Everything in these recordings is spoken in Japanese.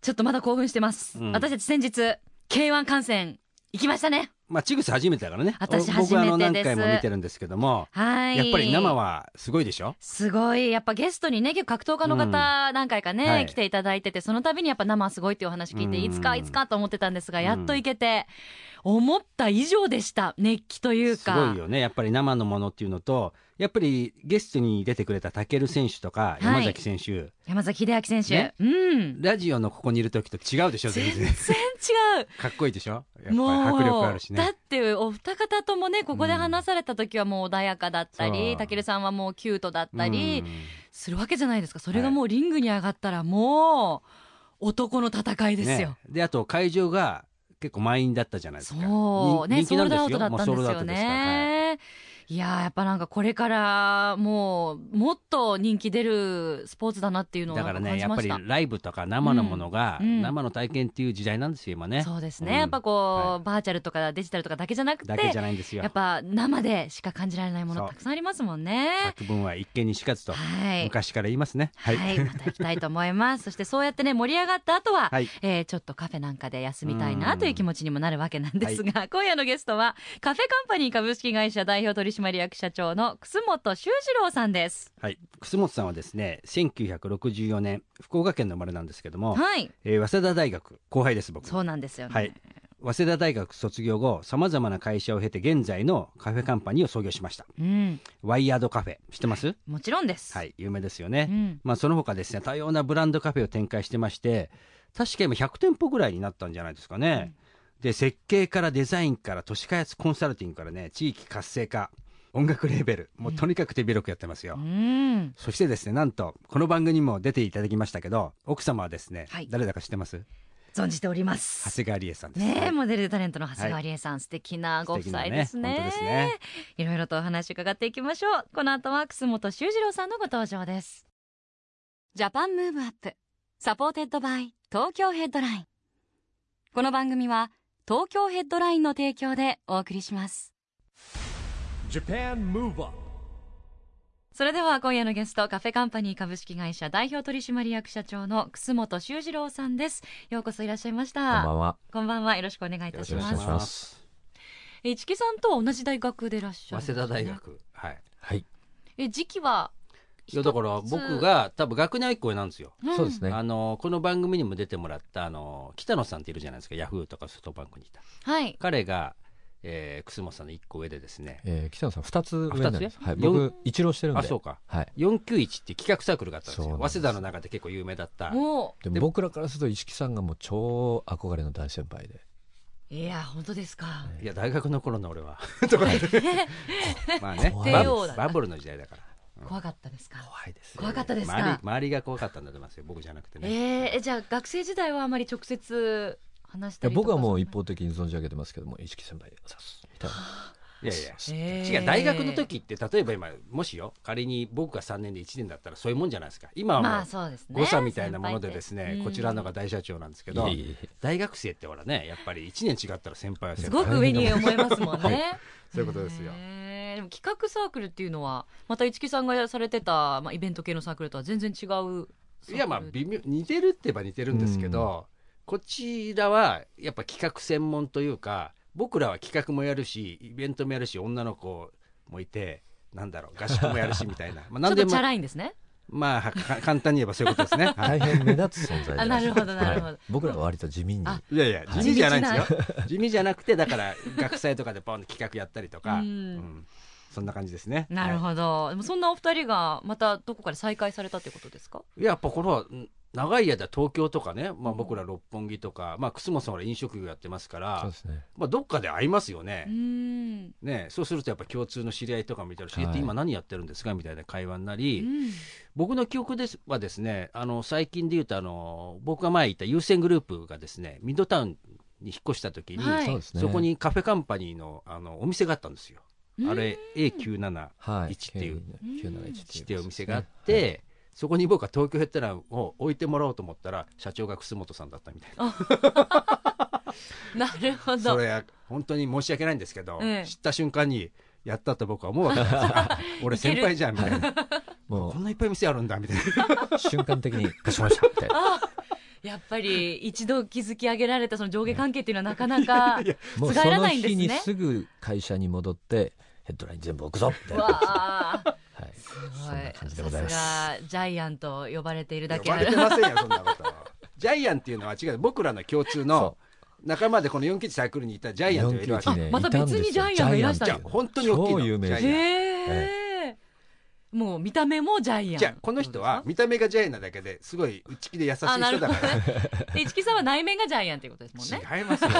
ちょっとまだ興奮してます。うん私たち先日、K1 観戦、行きましたね。まあチグス初めてだからね私僕はあの初めてです何回も見てるんですけどもはい。やっぱり生はすごいでしょ？すごい。やっぱゲストにね、結構格闘家の方、何回かね、はい来ていただいてて、その度にやっぱ生すごいっていうお話聞いて、うんいつかいつかと思ってたんですが、やっと行けて、思った以上でした。熱気というすか。ごいよねやっぱり生のものっていうのとやっぱりゲストに出てくれたタケル選手とかい。山崎選手、山崎秀明選手。ね。うん。ラジオのここにいる時と違うでしょ全全然然違う。かっこいいでしょ？やっぱ迫力あるしね。だってお二方ともねここで話された時はもう穏やかだったりそう。たけるさんはもうキュートだったりうん。するわけじゃないですか。それがもうリングに上がったらもう男の戦いですよ、ね、であと会場が結構満員だったじゃないですか。そう。ね人気なんですよ。ソールドアウトだったんですよねいやーやっぱなんかこれからもうもっと人気出るスポーツだなっていうのをだからねやっぱりライブとか生のものが、うん。うん。生の体験っていう時代なんですよ今ね。そうですね、うん。やっぱこう、はい。バーチャルとかデジタルとかだけじゃなくてだけじゃないんですよ。やっぱ生でしか感じられないものたくさんありますもんね。作文は一見にしかずとはい。昔から言いますね。は、はい。い、また行きたいと思います。そしてそうやってね、盛り上がった後は、はい。えーちょっとカフェなんかで休みたいなという気持ちにもなるわけなんですが、今夜のゲストは、カフェカンパニー株式会社代表取締役社長の楠本修二郎さんです。はい、楠本さんはですね1964年福岡県の生まれなんですけども、はい。えー早稲田大学後輩です僕そうなんですよね。はい早稲田大学卒業後さまざまな会社を経て現在のカフェカンパニーを創業しましたうん。ワイヤードカフェ知ってます？もちろんです。はい有名ですよね、うん。まあ、その他ですね多様なブランドカフェを展開してまして確か今100店舗ぐらいになったんじゃないですかね、で設計からデザインから都市開発コンサルティングからね地域活性化音楽レーベルもうとにかく手広くやってますよ、うん。そしてですねなんとこの番組にも出ていただきましたけど奥様はですね、はい誰だか知ってます？存じております。長谷川理恵さんですねえ、はいモデルタレントの長谷川理恵さん、素敵なご夫妻ですね。ね本当ですねいろいろとお話伺っていきましょう。この後は楠本修二郎さんのご登場です。 Japan Move Up, supported by Tokyo Headline。この番組は東京ヘッドラインの提供でお送りします。Japan Move Up それでは今夜のゲスト、カフェカンパニー株式会社代表取締役社長の楠本修二郎さんです。ようこそいらっしゃいました。こんばんは。こんばんは。よろしくお願いいたしますよろしくお願いし。ます。え市木さんとは同じ大学でいらっしゃるね、早稲田大学はいはい。え時期はいやだから僕が多分学年は1個上なんですよそうですね。あのこの番組にも出てもらったあの北野さんっているじゃないですかヤフーとかソフトバンクにいたはい彼が、えー、楠本さんの1個上でですね。えー、北野さん二つ上になります。はい。二つ？四僕一浪してるんで。あそうか。はい。491って企画サークルがあったんですよ。早稲田の中で結構有名だった。もで僕らからすると石木さんがもう超憧れの大先輩で。ういや本当ですか。いや大学の頃の俺は。とか。まあね。バ帝王だバブルの時代だから。怖かったですか。怖いです怖かったですか。周り周りが怖かったんだと思いますよ僕じゃなくてね。えー、えじゃあ学生時代はあまり直接話したりとか僕はもう一方的に存じ上げてますけども、石木先輩でさす。みたいな。いやいや。えー違う大学の時って例えば今もしよ仮に僕が3年で1年だったらそういうもんじゃないですか。今はもう、まあそうですね。誤差みたいなものでですね、先輩って。こちらのが大社長なんですけど、いえいえいえ大学生ってほらねやっぱり1年違ったら先輩は先す輩ごく上に思いますもんね、そういうことですよ。へー。でも企画サークルっていうのはまた市木さんがされてた、まあ、イベント系のサークルとは全然違ういやまあ微妙似てるって言えば似てるんですけど、こちらはやっぱ企画専門というか僕らは企画もやるしイベントもやるし女の子もいてなんだろう合宿もやるしみたいな。まあちょっとチャ何でもラいんですね。まあ 簡単に言えばそういうことですね、はい。大変目立つ存在で。あなるほどなるほど。はい。僕らは割と地味に。あいやいやはい地味じゃないんですよ。地味じゃなくてだから学祭とかでポンと企画やったりとか、うん。うん。そんな感じですね。なるど、ほど、でもそんなお二人がまたどこかで再会されたってことですか？いややっぱこれはん長い間東京とかね、まあ、僕ら六本木とか、まあ、楠本さんは飲食業やってますからそうですね。まあ、どっかで会いますよね。う。ん。ねそうするとやっぱ共通の知り合いとか見たら「はい。えって今何やってるんですか?」みたいな会話になり、うん。僕の記憶ですはですねあの最近で言うとあの僕が前いた優先グループがですねミッドタウンに引っ越した時に、はい。そうですね。そこにカフェカンパニーのあのお店があったんですよ。うん。あれ A97 はい。1っていう。971っていうお店があって、そこに僕は東京ヘッドラインを置いてもらおうと思ったら社長が楠本さんだったみたいな。なるほど。それは本当に申し訳ないんですけど、ええ。知った瞬間にやったと僕は思うわけです。俺先輩じゃんみたいな。もこんないっぱい店あるんだみたいな。う瞬間的に「かしこました」みたいなあやっぱり一度築き上げられたその上下関係っていうのはなかなかもう覆らないんですね。日にすぐ会社に戻ってヘッドライン全部置くぞ。みたいな、わあ。はい、すそごい。んな感じでございます。がジャイアンと呼ばれているだけ呼ばれあるてませんよそんなこと。ジャイアンっていうのは違う僕らの共通の仲間でこの4期サイクルにいたジャイアンというのがいるわけ491ねまた別にジャイアンがいらした本当に大きいの超有名人ジャイアン。へえもう見た目もジャイアン。じゃあこの人は見た目がジャイアンなだけですごい内気で優しい人だから。で 市木さんは内面がジャイアンということですもんね。違いますよ。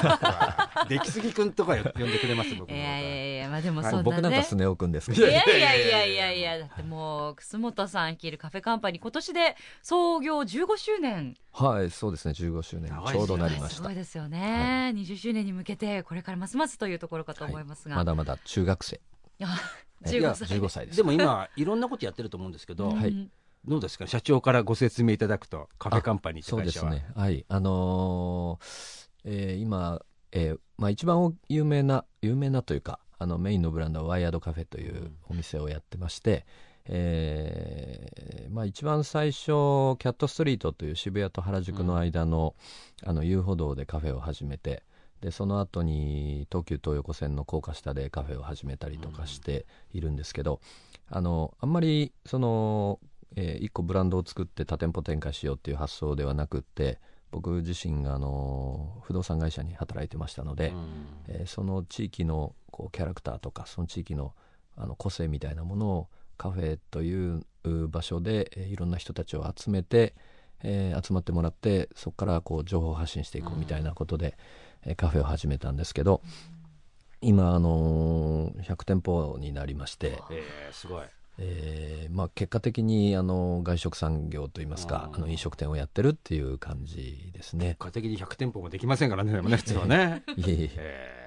出来すぎくんとか呼んでくれます僕いやいやいやまあでもはいそんな僕なんかねスネ夫くんですけいどやいやいやいや。いやだってもう楠本さん率いるカフェカンパニー今年で創業15周年。はいそうですね。15周年。にちょうどなりました。すごいですよね、20周年に向けてこれからますますというところかと思いますが、まだまだ中学生。いや。え15歳。15歳です。でも今いろんなことやってると思うんですけど、う んはい。どうですか？社長からご説明いただくとカフェカンパニーってそうですね。はい。あのーえー今、えーまあ、一番有名な有名なというかあのメインのブランドはワイヤードカフェというお店をやってまして、えーまあ、一番最初キャットストリートという渋谷と原宿の間の,、あの遊歩道でカフェを始めてでその後に東急東横線の高架下でカフェを始めたりとかしているんですけど、あのあんまりその、え1個ブランドを作って多店舗展開しようっていう発想ではなくって僕自身があの不動産会社に働いてましたので、えーその地域のこうキャラクターとかその地域のあの個性みたいなものをカフェというう場所で、えーいろんな人たちを集めて、えー集まってもらってそこからこう情報発信していこうみたいなことで、えーカフェを始めたんですけど今、あのー100店舗になりまして、えーすごい。えーまあ、結果的にあの外食産業といいますかうん。あの飲食店をやってるっていう感じですね。家的に100店舗もできませんからねでもね普通はね。いえいえ。えー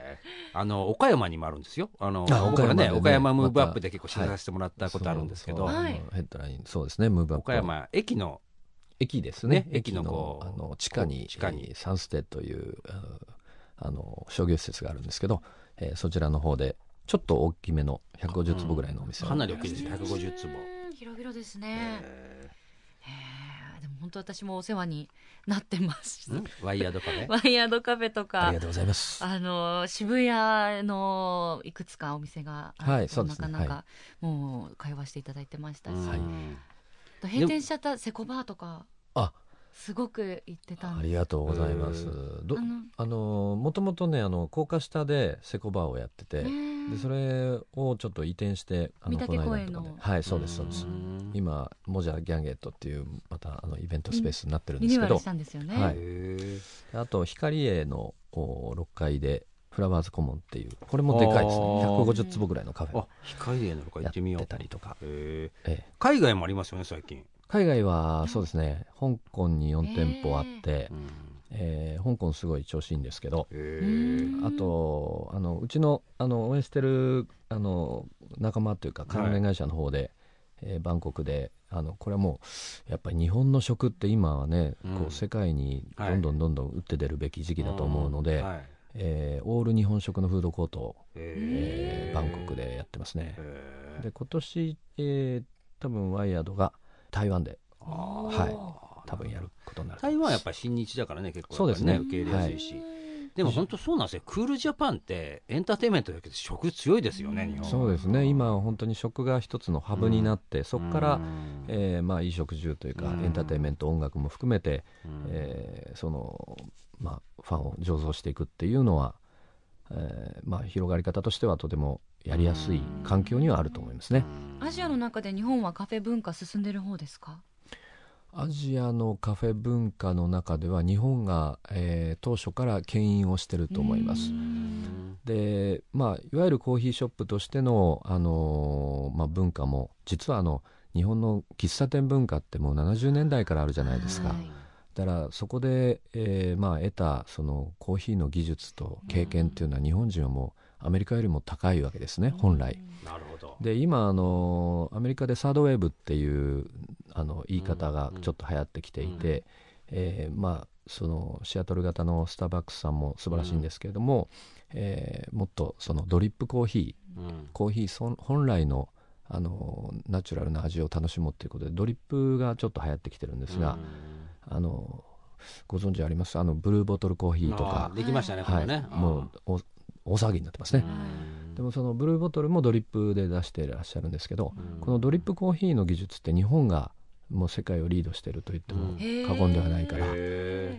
あの岡山にもあるんですよ。あのあ僕らね。岡山でね岡山ムーブアップで結構取材させてもらったことあるんですけど、ヘッドラインそうですね。ムーブアップ。岡山駅の駅ですね。ね駅のこうあの地下に地下に。えーサンステというああの商業施設があるんですけど、えーそちらの方でちょっと大きめの150坪ぐらいのお店を。かなり大きいですよ150坪、うん広々ですえね、へえでも本当私もお世話になってます。ーん。ワイヤードカフェ。ワイヤードカフェとあかりがとうございます。あの渋谷のいくつかお店がはいそうですね。なかなかもう会話していただいてましたし、うん。はいと閉店しちゃったセコバーとか。あすごく行ってたんあです。りがとうございます。あのもともとねあの高架下でセコバーをやってて、ねでそれをちょっと移転してあ御嶽こ公園の。間とかねはいそうですそうです。ん。今モジャギャンゲットっていうまたあのイベントスペースになってるんですけど。リニューアルしたんですよね、はい。へあと光栄のお6階でフラワーズコモンっていうこれもでかいですね。あー。150坪ぐらいのカフェ光栄のとか行やってっみようてたりとか、え。海外もありますよね最近、海外はそうですね。香港に4店舗あって、うん。えー香港すごい調子いいんですけどあとあのうちのあの応援してるあの仲間というか関連会社の方で、えーバンコクであのこれはもうやっぱり日本の食って今はね、うん。こう世界にどんどんどんどん打って出るべき時期だと思うので、はい。えーオール日本食のフードコートを、えーバンコクでやってますね。で今年、えー多分ワイヤードが台湾で。はい。多分やることになると台湾はやっぱり親日だからね結構。そうですね。受け入れやすいし、でも本当そうなんですよ。クールジャパンってエンターテインメントだけど食強いですよね日本。そうですね。今は本当に食が一つのハブになって、そこから、うん。えーまあ、衣食住というか、うん。エンターテインメント音楽も含めて、うん。えーそのまあ、ファンを醸造していくっていうのは、えーまあ、広がり方としてはとてもやりやすい環境にはあると思いますね。アジアの中で日本はカフェ文化進んでる方ですか？アジアのカフェ文化の中では日本が、えー当初から牽引をしてると思います。でまあ、いわゆるコーヒーショップとしての、あのーまあ、文化も実はあの日本の喫茶店文化ってもう70年代からあるじゃないですか、はい。だからそこで、えーまあ、得たそのコーヒーの技術と経験っていうのは日本人はもうアメリカよりも高いわけですね、本来。なるほど。で今あのアメリカでサードウェーブっていうあの言い方がちょっと流行ってきていて、えーまあそのシアトル型のスターバックスさんも素晴らしいんですけれども、えーもっとそのドリップコーヒーうん。コーヒーそん本来のあのナチュラルな味を楽しもうということでドリップがちょっと流行ってきてるんですが、あのご存知あります？あのブルーボトルコーヒーとあかー、できましたね、こはい。れね。もうお大騒ぎになってますね。うん。でもそのブルーボトルもドリップで出していらっしゃるんですけど、うん。このドリップコーヒーの技術って日本がもう世界をリードしてると言ってもうん過言ではないから、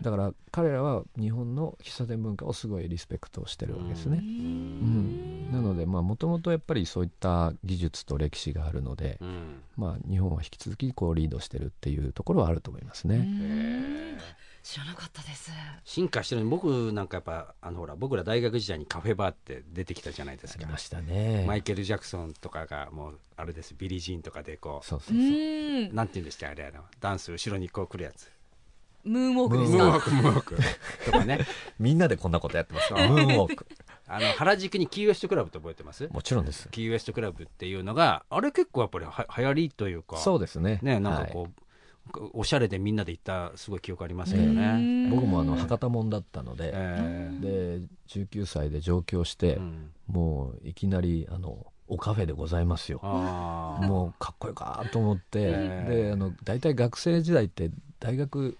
だから彼らは日本の喫茶店文化をすごいリスペクトしてるわけですね。うん。なのでもともとやっぱりそういった技術と歴史があるので、うん。まあ、日本は引き続きこうリードしてるっていうところはあると思いますね。うん知らなかったです進化してるのに僕なんかやっぱあのほら僕ら大学時代にカフェバーって出てきたじゃないですかありましたね。マイケル・ジャクソンとかがもうあれですビリー・ジーンとかでこうそうそうそう。なんて言うんでしたあれあのダンス後ろにこう来るやつムーンウォークですかムーンウォークムーンウォーク とかねみんなでこんなことやってますから。ムーンウォーク。あの原宿にキーウエストクラブって覚えてます？もちろんです。キーウエストクラブっていうのがあれ結構やっぱりは流行りというかそうですね。ねなんかはいこう、おしゃれでみんなで行ったすごい記憶ありますけどうね、ん。僕もあの博多もんだったので、えーで19歳で上京して、うん。もういきなりあのおカフェでございますよ。もうかっこよかと思って、ええ。であの大体学生時代って大学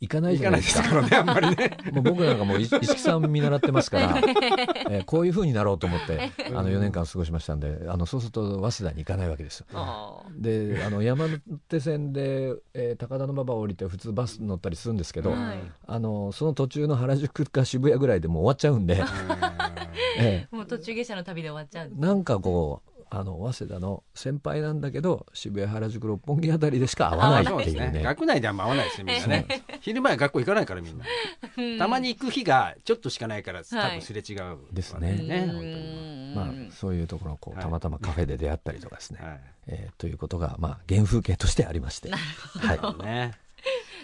い行かないいじゃなでか。ですすからねあんまりね。もう僕なんかもうい 石木さん見習ってますから、えーこういうふうになろうと思ってあの4年間過ごしましたんであのそうすると早稲田に行かないわけですよ。あであの山手線で、えー高田馬場降りて普通バス乗ったりするんですけど、ーはい。あのその途中の原宿か渋谷ぐらいでもう終わっちゃうんで、えもう途中下車の旅で終わっちゃうえなんかこうあの早稲田の先輩なんだけど渋谷原宿六本木あたりでしか会わないそうですっていうね。ね学内であんま会わないですねみんなね。昼前学校行かないからみんな。たまに行く日がちょっとしかないから多分すれ違う、ですね。ねうん本当にまあ、そういうところをこうはいたまたまカフェで出会ったりとかですね、はいえーということが、まあ、原風景としてありまして、はい、ね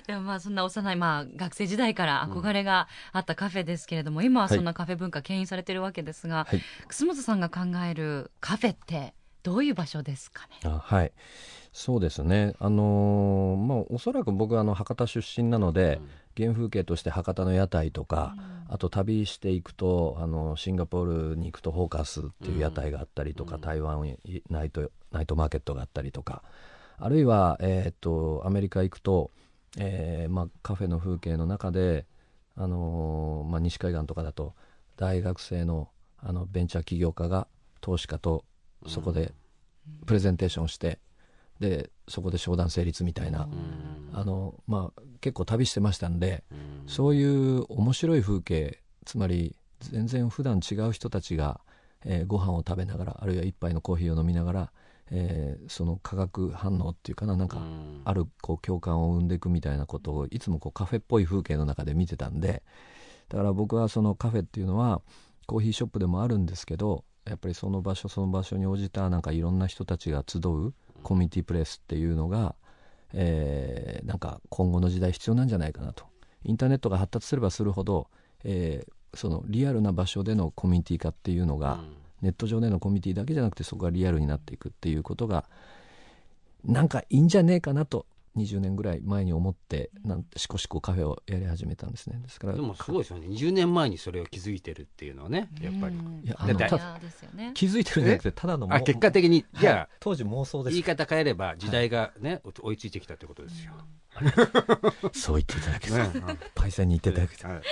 でもまあそんな幼いまあ学生時代から憧れがあったカフェですけれども、今はそんなカフェ文化牽引されてるわけですが、はい。楠本さんが考えるカフェってどういう場所ですかね？あはい。そうですね。あのーまあおそらく僕はあの博多出身なので、原風景として博多の屋台とか、あと旅していくとあのシンガポールに行くとホーカスっていう屋台があったりとか、台湾にナイトナイトマーケットがあったりとかあるいは、えーっとアメリカ行くと、えーまあ、カフェの風景の中で、あのーまあ、西海岸とかだと大学生のあのベンチャー起業家が投資家とそこでプレゼンテーションして、でそこで商談成立みたいな、あのまあ、結構旅してましたんで、そういう面白い風景つまり全然普段違う人たちが、えーご飯を食べながらあるいは一杯のコーヒーを飲みながら、えーその化学反応っていうかななんか、あるこう共感を生んでいくみたいなことをいつもこうカフェっぽい風景の中で見てたんでだから僕はそのカフェっていうのはコーヒーショップでもあるんですけどやっぱりその場所その場所に応じたなんかいろんな人たちが集うコミュニティプレイスっていうのが、えーなんか今後の時代必要なんじゃないかなと。インターネットが発達すればするほど、えーそのリアルな場所でのコミュニティ化っていうのが、ネット上でのコミュニティだけじゃなくてそこがリアルになっていくっていうことがなんかいいんじゃねえかなと20年ぐらい前に思ってなんしこしこカフェをやり始めたんですね。ですからでもすごいですよね。20年前にそれを気づいてるっていうのはねやっぱり。うんいやあのアですよね。気づいてるんじゃなくてただのもあ結果的にじゃあ、当時妄想です。言い方変えれば時代がね、追いついてきたってことですよ、そう言っていただけね。たパイセンに言っていただけた。はい。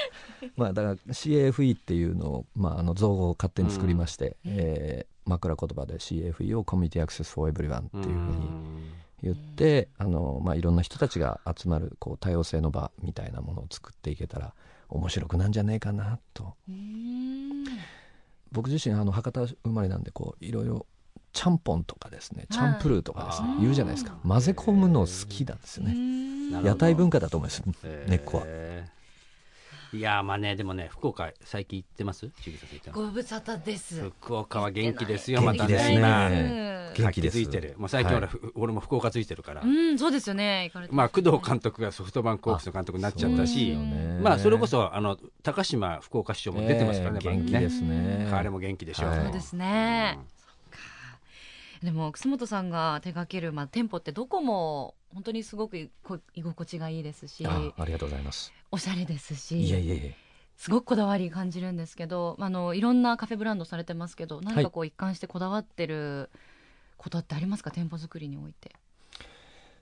まあだから CAFE っていうのを、まあ、あの造語を勝手に作りまして、えー枕言葉で CAFE をコミュニティアクセスフォーエブリワンっていうふうに言ってあの、まあ、いろんな人たちが集まるこう多様性の場みたいなものを作っていけたら面白くなんじゃねえかなと。うん。僕自身あの博多生まれなんでこういろいろちゃんぽんとかですねチャンプルーとかですね、はい言うじゃないですか。混ぜ込むの好きなんですよね、屋台文化だと思います。えー。根っこは、いやーまあねでもね福岡最近行ってます？ご無沙汰です。福岡は元気ですよまた元気ですね。元気です。活気づいてる。もう最近俺,、はい。俺も福岡ついてるから、うんそうですよね。行かれてまあ工藤監督がソフトバンクホークスの監督になっちゃったし、まあそれこそあの高島福岡市長も出てますからね、えー番組ね元気ですね。彼も元気でしょう、はい。そうですね、でも楠本さんが手掛ける、まあ、店舗ってどこも本当にすごく居心地がいいですしあありがとうございます。おしゃれですしいえいえいえすごくこだわり感じるんですけどあのいろんなカフェブランドされてますけど何かこう一貫してこだわってることってありますか？店舗作りにおいて。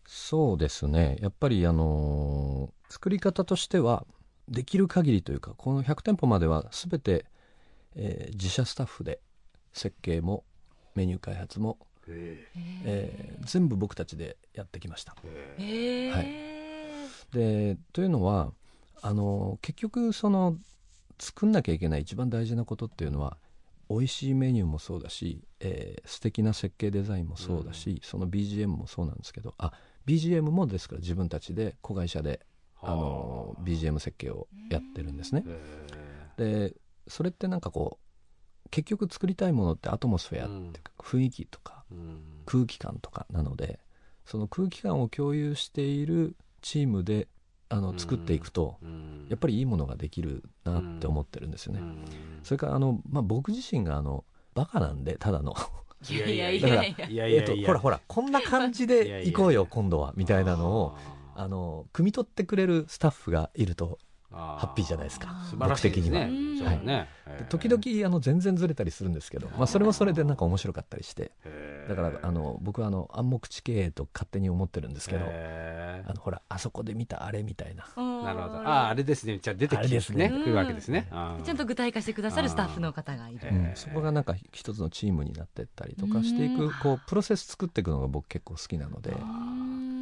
そうですね。やっぱりあのー作り方としてはできる限りというかこの100店舗までは全て、えー自社スタッフで設計もメニュー開発も、えー全部僕たちでやってきました。えー。はい。でというのはあの結局その作んなきゃいけない一番大事なことっていうのは美味しいメニューもそうだし、えー素敵な設計デザインもそうだし、その BGM もそうなんですけどあ BGM もですから自分たちで子会社であの BGM 設計をやってるんですね。でそれってなんかこう結局作りたいものってアトモスフェアっていうか雰囲気とかうん。空気感とかなのでその空気感を共有しているチームであの作っていくと、うん。やっぱりいいものができるなって思ってるんですよね。うん。それからあの、まあ、僕自身があのバカなんでただの。いやいやい だからいやいやいえっとやいやほらほらこんな感じいやいやで行こうよ今度はみたいなのをあの汲み取ってくれるスタッフがいるとあハッピーじゃないですか。素晴らしいですね。僕的にそうだね。で時々あの全然ずれたりするんですけど、まあ、それもそれでなんか面白かったりして。だからあの僕はあの暗黙知形と勝手に思ってるんですけどあのほらあそこで見たあれみたいな。なるほど。あああれですね。じゃあ出てきてあれですね。ね来るわけですね。ちゃんと具体化してくださるスタッフの方がいる。うん。そこがなんか一つのチームになってったりとかしていうん。くこうプロセス作っていくのが僕結構好きなので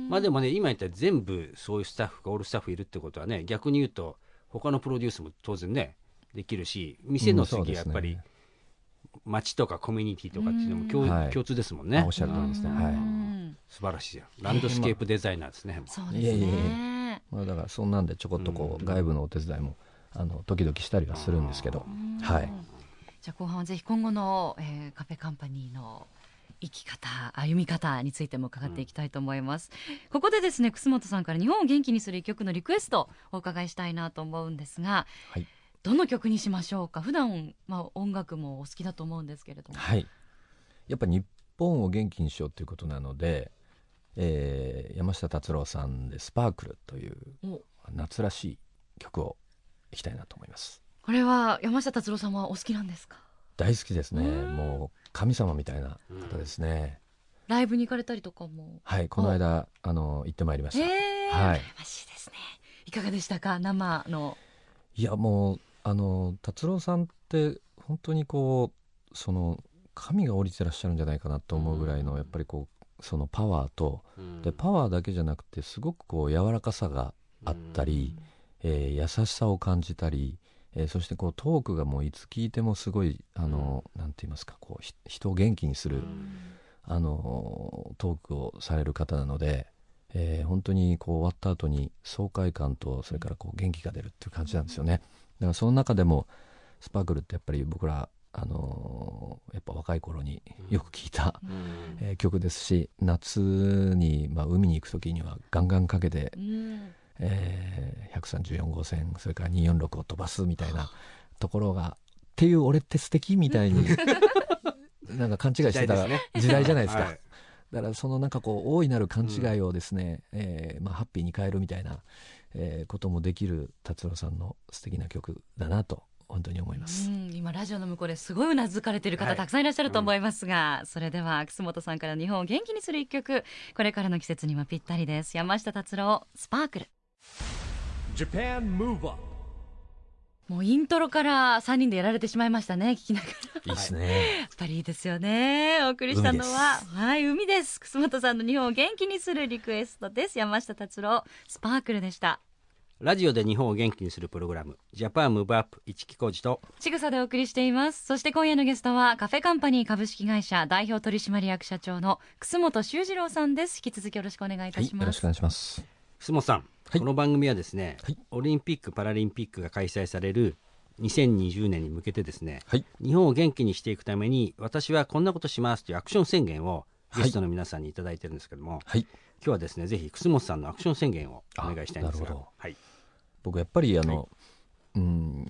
まあでもね今言ったら全部そういうスタッフがオールスタッフいるってことはね逆に言うと他のプロデュースも当然ねできるし店の次はやっぱりうん街とかコミュニティとかっていうのも共,、共通ですもんね。あおっしゃる通りですね。うん。はい。素晴らしいじゃんランドスケープデザイナーですね、そうですいえいえ。いね。まあ、だからそんなんでちょこっとこううん。外部のお手伝いもあの時々したりはするんですけど。うん。はい。じゃあ後半はぜひ今後の、えーカフェカンパニーの生き方歩み方についても伺っていきたいと思います、ここでですね楠本さんから日本を元気にする一曲のリクエストをお伺いしたいなと思うんですが、はい。どの曲にしましょうか？普段まあ音楽もお好きだと思うんですけれども、はい。やっぱ日本を元気にしようということなので、えー山下達郎さんで「スパークル」というお。夏らしい曲をいきたいなと思います。これは山下達郎さんはお好きなんですか？大好きですね。うん。もう神様みたいな方ですね、ライブに行かれたりとかも？はいこの間あの行ってまいりました、えー、はい。羨ましいですね。いかがでしたか？生の。いやもうあの達郎さんって本当にこうその神が降りてらっしゃるんじゃないかなと思うぐらいのやっぱりこうそのパワーとうん。でパワーだけじゃなくてすごくこう柔らかさがあったり、えー優しさを感じたり、えーそしてこうトークがもういつ聞いてもすごいあの、なんて言いますかこうひ人を元気にする、あのトークをされる方なので、えー本当にこう終わった後に爽快感とそれからこう元気が出るっていう感じなんですよね。だからその中でもスパークルってやっぱり僕らあのやっぱ若い頃によく聞いた、うん。えー曲ですし夏に、まあ、海に行く時にはガンガンかけて、うんえー134号線それから246を飛ばすみたいなところがっていう俺って素敵みたいに なんか勘違いしてた時代ですね。時代じゃないですか、はい。だからそのなんかこう大いなる勘違いをですね、えーまあ、ハッピーに変えるみたいな、えーこともできる達郎さんの素敵な曲だなと本当に思います。うん今ラジオの向こうですごいうなずかれてる方、はい。たくさんいらっしゃると思いますが、それでは楠本さんから日本を元気にする一曲これからの季節にもぴったりです。山下達郎スパークルもうイントロから3人でやられてしまいましたね聞きながら。いいですね、やっぱりいいですよね。お送りしたのははい海です。楠本さんの日本を元気にするリクエストです。山下達郎スパークルでした。ラジオで日本を元気にするプログラムジャパンムーブアップ一木工事とちぐさでお送りしています。そして今夜のゲストはカフェカンパニー株式会社代表取締役社長の楠本修二郎さんです。引き続きよろしくお願いいたはい、します、よろしくお願いします。楠本さん、はい。この番組はですね、はい。オリンピック・パラリンピックが開催される2020年に向けてですねはい、日本を元気にしていくために私はこんなことしますというアクション宣言をゲストの皆さんにいただいてるんですけども、はい、今日はですねぜひ楠本さんのアクション宣言をお願いしたいんですがはい。僕やっぱりあの、はい。うん、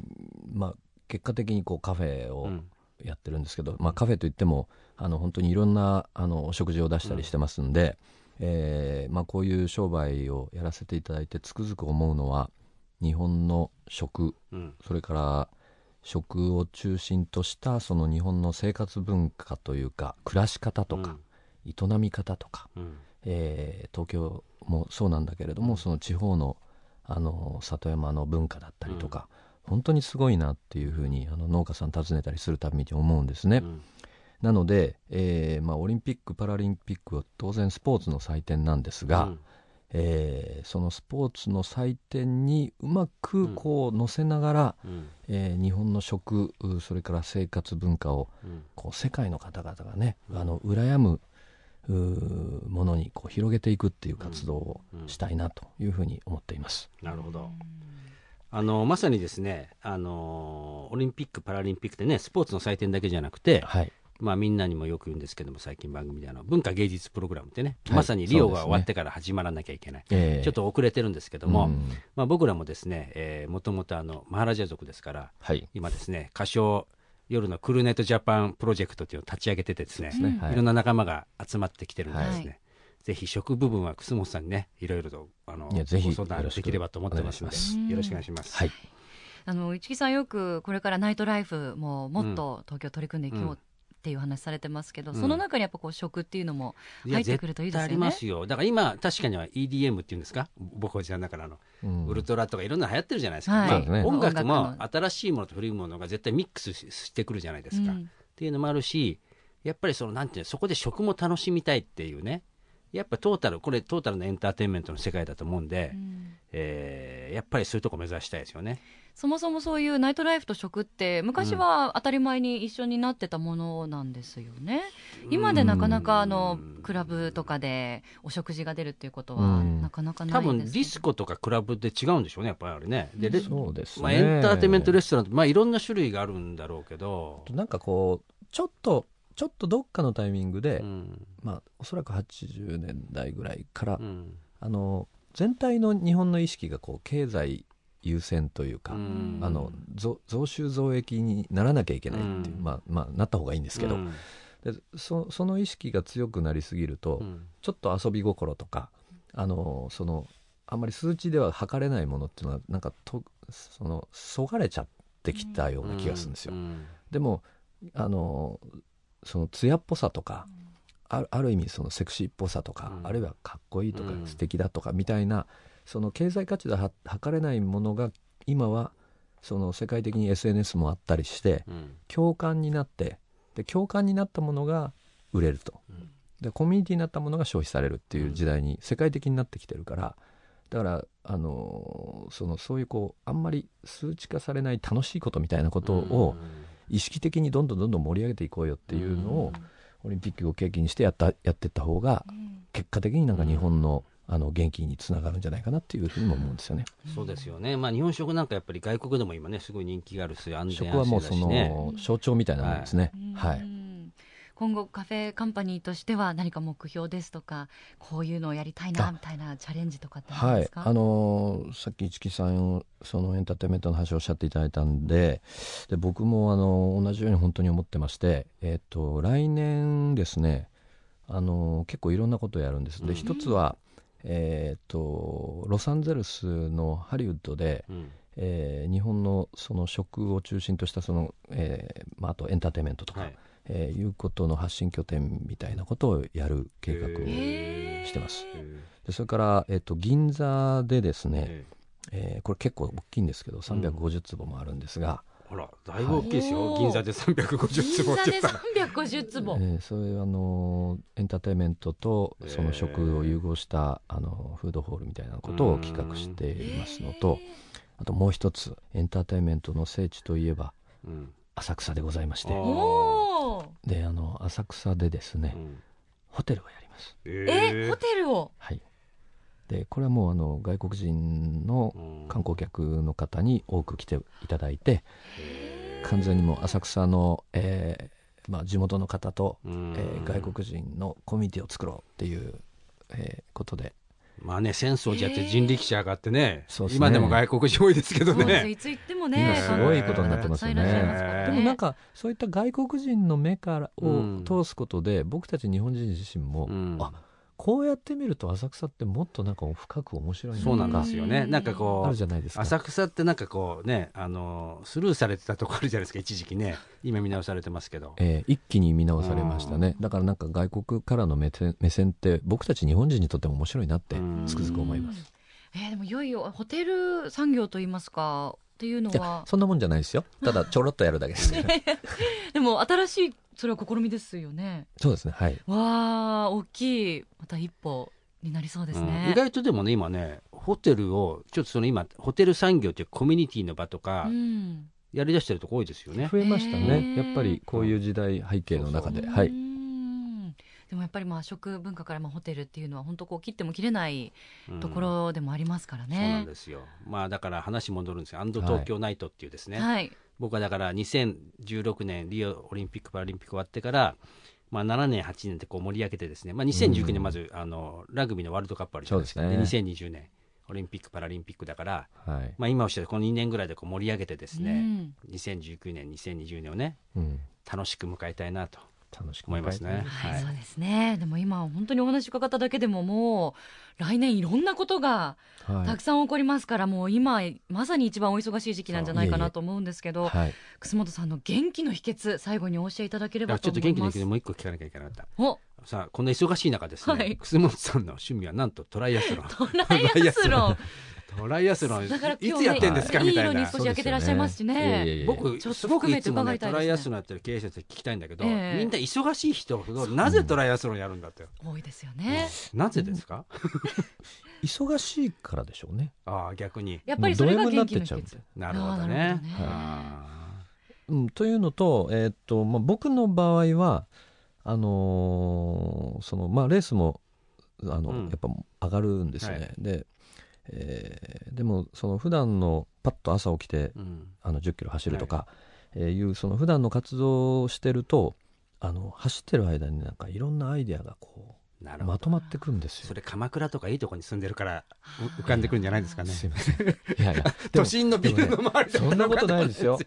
まあ結果的にこうカフェをうん。やってるんですけど、まあカフェといってもあの本当にいろんなあのお食事を出したりしてますんで、えーまあこういう商売をやらせていただいてつくづく思うのは日本の食うん。それから食を中心としたその日本の生活文化というか暮らし方とか、営み方とか、うん。えー東京もそうなんだけれどもその地方のあの里山の文化だったりとか、本当にすごいなっていうふうにあの農家さん訪ねたりするたびに思うんですね。うんなので、えーまあ、オリンピック・パラリンピックは当然スポーツの祭典なんですが、うん。えーそのスポーツの祭典にうまくこう乗せながら、うん。えー日本の食うそれから生活文化をうん。こう世界の方々がね、うん。あの羨むものにこう広げていくっていう活動をうん。したいなというふうに思っています。なるほど。あのまさにですねあのオリンピック・パラリンピックってねスポーツの祭典だけじゃなくて、はい、まあ、みんなにもよく言うんですけども最近番組であの文化芸術プログラムってね、はいまさにリオが終わってから始まらなきゃいけない、えーちょっと遅れてるんですけども、うん。まあ、僕らもですね、えー、もともとあのマハラジャ族ですからはい。今ですね歌唱夜のクルーネットジャパンプロジェクトというのを立ち上げててですねですね、はい。いろんな仲間が集まってきてるんでですね、はい。ぜひ食部分は楠本さんにねいろいろとあのいやぜひご相談できればと思ってますのでよろしくお願いします。よろしくお願いします。はい。あの市木さんよくこれからナイトライフももっと東京取り組んでいこうっていう話されてますけど、うん。その中にやっぱこう食っていうのも入ってくるといいですよね。絶対ありますよ。だから今確かには EDM っていうんですか？僕はじゃだからあの、うん。ウルトラとかいろんなの流行ってるじゃないですか、はい。まあそうですね。音楽もの。新しいものと古いものが絶対ミックスししてくるじゃないですか、っうん。ていうのもあるしやっぱりそのなんていうのそこで食も楽しみたいっていうねやっぱトータルこれトータルのエンターテインメントの世界だと思うんで、うん。えーやっぱりそういうとこ目指したいですよね。そもそもそういうナイトライフと食って昔は当たり前に一緒になってたものなんですよね、今でなかなかあのクラブとかでお食事が出るっていうことはうん。なかなかない多ですけど分ディスコとかクラブで違うんでしょうねやっぱりあれね。でレそうですね、まあ、エンターテインメントレストランって、まあ、いろんな種類があるんだろうけど、なんかこうちょっとちょっとどっかのタイミングで、うん。まあおそらく80年代ぐらいから、うん。あの全体の日本の意識がこう経済優先というか、うん。あの増増収増益にならなきゃいけないっていう、うん。まあまあなった方がいいんですけど、うん。でそその意識が強くなりすぎると、うん。ちょっと遊び心とかあのそのあんまり数値では測れないものっていうのはなんかとそのそがれちゃってきたような気がするんですよ。うん。でもあのその艶っぽさとか、あるある意味そのセクシーっぽさとか、うん。あるいはかっこいいとか、うん。素敵だとかみたいなその経済価値では測れないものが今はその世界的に SNS もあったりしてうん。共感になってで共感になったものが売れると、うん。でコミュニティになったものが消費されるっていう時代に世界的になってきてるからだからあのそのそういうこうあんまり数値化されない楽しいことみたいなことを意識的にどんどんどんどん盛り上げていこうよっていうのをオリンピックを契機にしてやったやっていった方がうん。結果的になんか日本のあの元気につながるんじゃないかなっていうふうにも思うんですよね。そうですよね、まあ、日本食なんかやっぱり外国でも今ねすごい人気があるし安全安食はもうそ心だしねの象徴みたいなものですね。はい。うん今後カフェカンパニーとしては何か目標ですとかこういうのをやりたいなあ。みたいなチャレンジとかってあるんですか、はい。あのーさっき市木さんそのエンターテインメントの話をおっしゃっていただいたんでで僕もあの同じように本当に思ってまして、えっと来年ですね、あのー結構いろんなことをやるんです。うん。で一つは、えっとロサンゼルスのハリウッドで、うん。えー日本のその食を中心としたその、えーまあ、あとエンターテインメントとか、はいえーいうことの発信拠点みたいなことをやる計画をしてます。でそれから、えっと銀座でですね、へえーこれ結構大きいんですけど350坪もあるんですが、あらだいぶ大きいですよ。おー銀座で350銀坪っ座でて言ったら350坪、えー。それあのエンターテインメントとその食を融合したあのフードホールみたいなことを企画していますのとあともう一つエンターテインメントの聖地といえばうん。浅草でございましてであの浅草でですねうん。ホテルをやります。えホテルを？はい。でこれはもうあの外国人のうん。観光客の方に多く来ていただいて完全にもう浅草の、えーまあ、地元の方と、うん。えー外国人のコミュニティを作ろうっていう、えーことでまあね浅草寺やって人力車上がってねそうですね。今でも外国人多いですけどね。いつ行ってもね今すごいことになってますよね。えねでもなんかそういった外国人の目からうん。を通すことで、僕たち日本人自身も、うん。あこうやって見ると浅草ってもっとなんか深く面白いそうなんかですよね。なんかこあるうじゃないですか。浅草ってなんかこうねあのスルーされてたところあるじゃないですか一時期ね。今見直されてますけど。えー一気に見直されましたね。だからなんか外国からの目線目線って僕たち日本人にとっても面白いなってうん。つくづく思います。えーでもいよいよホテル産業といいますかっていうのは。そんなもんじゃないですよ。ただちょろっとやるだけですね。でも新しいそれは試みですよね。そうですねはい。わあ大きいまた一歩になりそうですうんね意、外とでもね今ねホテルをちょっとその今ホテル産業っていうコミュニティの場とかうん。やりだしてるとこ多いですよね、増えましたへねー。やっぱりこういう時代背景の中ではうい。ん。でもやっぱりまあ食文化からまあホテルっていうのは本当こう切っても切れないうんところでもありますからそうなんね。ですよ。まあだから話戻るんですよ。アンド東京ナイトっていうですね、はい。僕はだから2016年リオオリンピック・パラリンピック終わってから、まあ、7年、8年ってこう盛り上げてですね、まあ、2019年まず、あのラグビーのワールドカップあるじゃないですか。そうですね。2020年オリンピック・パラリンピックだから、はい。まあ、今おっしゃるこの2年ぐらいでこう盛り上げてですうね、ん2019年、2020年をねうん。楽しく迎えたいなと楽しく思いますね。はい、はいそうですね。でも今本当にお話伺っただけでももう来年いろんなことがはいたくさん起こりますから、もう今まさに一番お忙しい時期なんじゃないかなと思うんですけど、はい楠本さんの元気の秘訣最後にお教えいただければとちょっと元気の思います。時でもう一個聞かなきゃいけなかった。おさあこんな忙しい中ですね、はい楠本さんの趣味はなんとトライアスロン。トライアスロン。トライアスロンいだから今つやってんですか日ね、いいみたいな。色に少し焼けてらっしゃいますしいえいえね。いえ。僕ちょっとすごくいつもね含めて伺いたいですね。トライアスロンやってる経営者って聞きたいんだけど、ええ。みんな忙しい人ほどなぜトライアスロンやるんだって、多いですよね。なぜですか、忙しいからでしょうね。ああ逆に。やっぱりそれが元気の秘もうド M になってっち訣。なるほどあーなねるほどね。あうん、というのと,、えーっとまあ、僕の場合はあのーそのまあ、レースもあの、うん。やっぱ上がるんですよね、はい。でえーでもその普段のパッと朝起きてーうん。あの10キロ走るとか、えーいうその普段の活動をしてるとあの走ってる間になんかいろんなアイデアがこうまとまってくるんですよ。そ。れ鎌倉とかいいとこに住んでるからう浮かんでくるんじゃないですかね。すいません。いやいや。で都も心のビルの周りとかそんなことないですよ。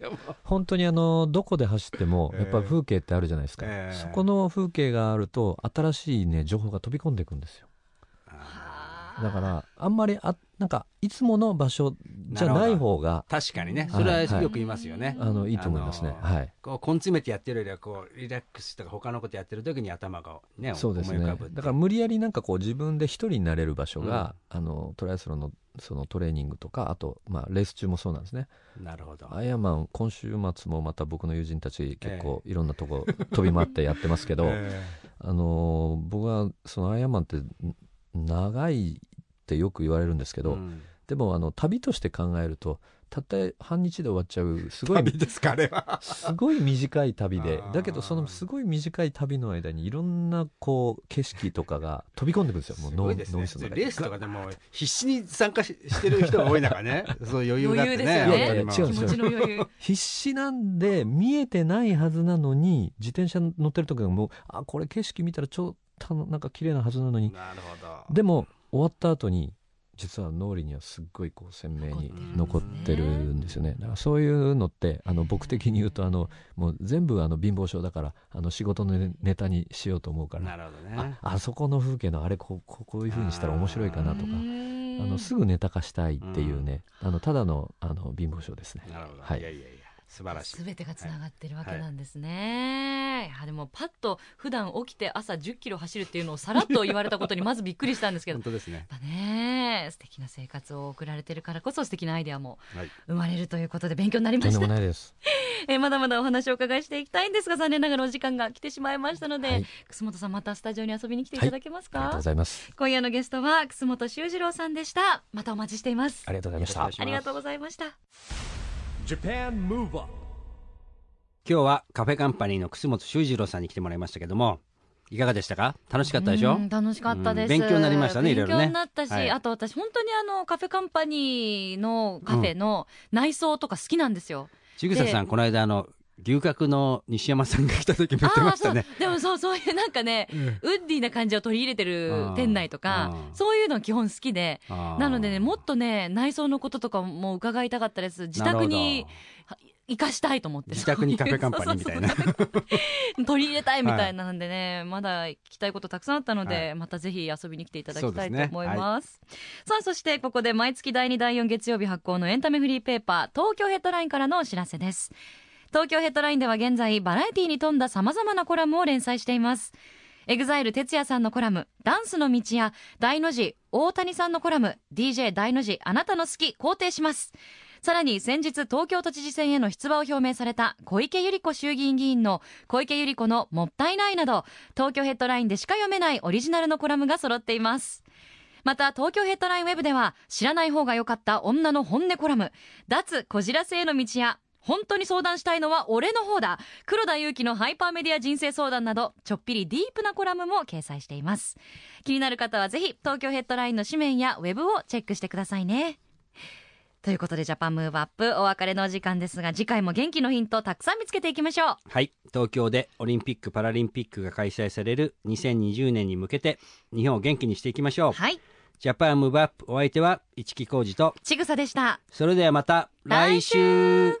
本当にあのどこで走ってもええやっぱ風景ってあるじゃないですか、ええそこの風景があると新しいね情報が飛び込んでいくんですよ。あだからあんまりあなんかいつもの場所じゃない方がー確かにね。はいそれはよく言いますよね、あのいいと思いますね、あのーはい。こう根詰めてやってるよりはこうリラックスとか他のことやってる時に頭がねそうですね思い浮かぶってだから無理やりなんかこう自分で一人になれる場所が、あのトライアスロンのそのトレーニングとかあと、まあ、レース中もそうなんですねなるほどアイアンマン今週末もまた僕の友人たち結構いろんなとこ飛び回ってやってますけど、えあのー僕はそのアイアンマンってん長いってよく言われるんですけど、えうん。でもあの旅として考えるとたった半日で終わっちゃうすごい旅ですかあれは。すごい短い旅でだけどそのすごい短い旅の間にいろんなこう景色とかが飛び込んでくるんですよ。もう脳すごいですね。脳みそのレースとかでも必死に参加ししてる人が多い中ね。そう余裕があってね余裕ですよいやいやね。違うんです。よ気持ちの余裕。必死なんで見えてないはずなのに自転車乗ってる時はもうあこれ景色見たらちょっとなんか綺麗なはずなのに。なるほど。でも終わった後に実は脳裏にはすっごいこう鮮明に残ってるんですよね。だからそういうのってあの僕的に言うとあのもう全部あの貧乏症だからあの仕事のネネタにしようと思うからなるほどね。ああそこの風景のあれこうこうこういう風にしたら面白いかなとかあのすぐぐネタ化したいっていうね。あのただのあの貧乏症ですね。なるほど、はい。い、やいやいや素晴らしいすべてがつながってるわけなんですね。いやでもパッと普段起きて朝10キロ走るっていうのをさらっと言われたことにまずびっくりしたんですけど本。当ですねやっぱねね素敵な生活を送られてるからこそ素敵なアイデアもはい生まれるということで勉強になりまとんでしたもないです。えーまだまだお話をお伺いしていきたいんですが残念ながらお時間が来てしまいましたので、はい楠本さんまたスタジオに遊びに来ていただけますか、ありがとうございます。今夜のゲストは楠本修二郎さんでしたまたお待ちしていますありがとうございました。ありがとうございました今日はカフェカンパニーの楠本修二郎さんに来てもらいましたけどもいかがでしたか？楽しかったでしょ？うん楽しかったです、うん勉強になりましたねいろいろね。勉強になったし、はい。あと私本当にあのカフェカンパニーのカフェの内装とか好きなんですよ、ちぐささんこの間あの牛角の西山さんが来た時も言ってましたね。でもそうそういうなんかね、ウッディな感じを取り入れてる店内とかそういうの基本好きでなのでねもっとね内装のこととかも伺いたかったです。自宅に生かしたいと思って自宅にカフェカンパニーみたいな。取り入れたいみたいなんでね、まだ聞きたいことたくさんあったので、はまたぜひ遊びに来ていただきたいと思います。さあそしてここで毎月第2第4月曜日発行のエンタメフリーペーパー東京ヘッドラインからのお知らせです東京ヘッドラインでは現在バラエティに富んだ様々なコラムを連載しています。 EXILE TETSUYAさんのコラム「ダンスの道」やダイノジ大谷さんのコラム「DJ 大の字あなたの好き肯定します」さらに先日東京都知事選への出馬を表明された小池百合子衆議院議員の小池百合子のもったいないなど東京ヘッドラインでしか読めないオリジナルのコラムが揃っています。また東京ヘッドラインウェブでは知らない方が良かった女の本音コラム脱こじらせへの道や本当に相談したいのは俺の方だ。黒田祐樹のハイパーメディア人生相談などちょっぴりディープなコラムも掲載しています。気になる方はぜひ東京ヘッドラインの紙面やウェブをチェックしてくださいね。ということで Japan Move Up お別れのお時間ですが次回も元気のヒントたくさん見つけていきましょう。はい。東京でオリンピック・パラリンピックが開催される2020年に向けて日本を元気にしていきましょう。はい。 Japan Move Up お相手は市木浩二とちぐさでした。それではまた来週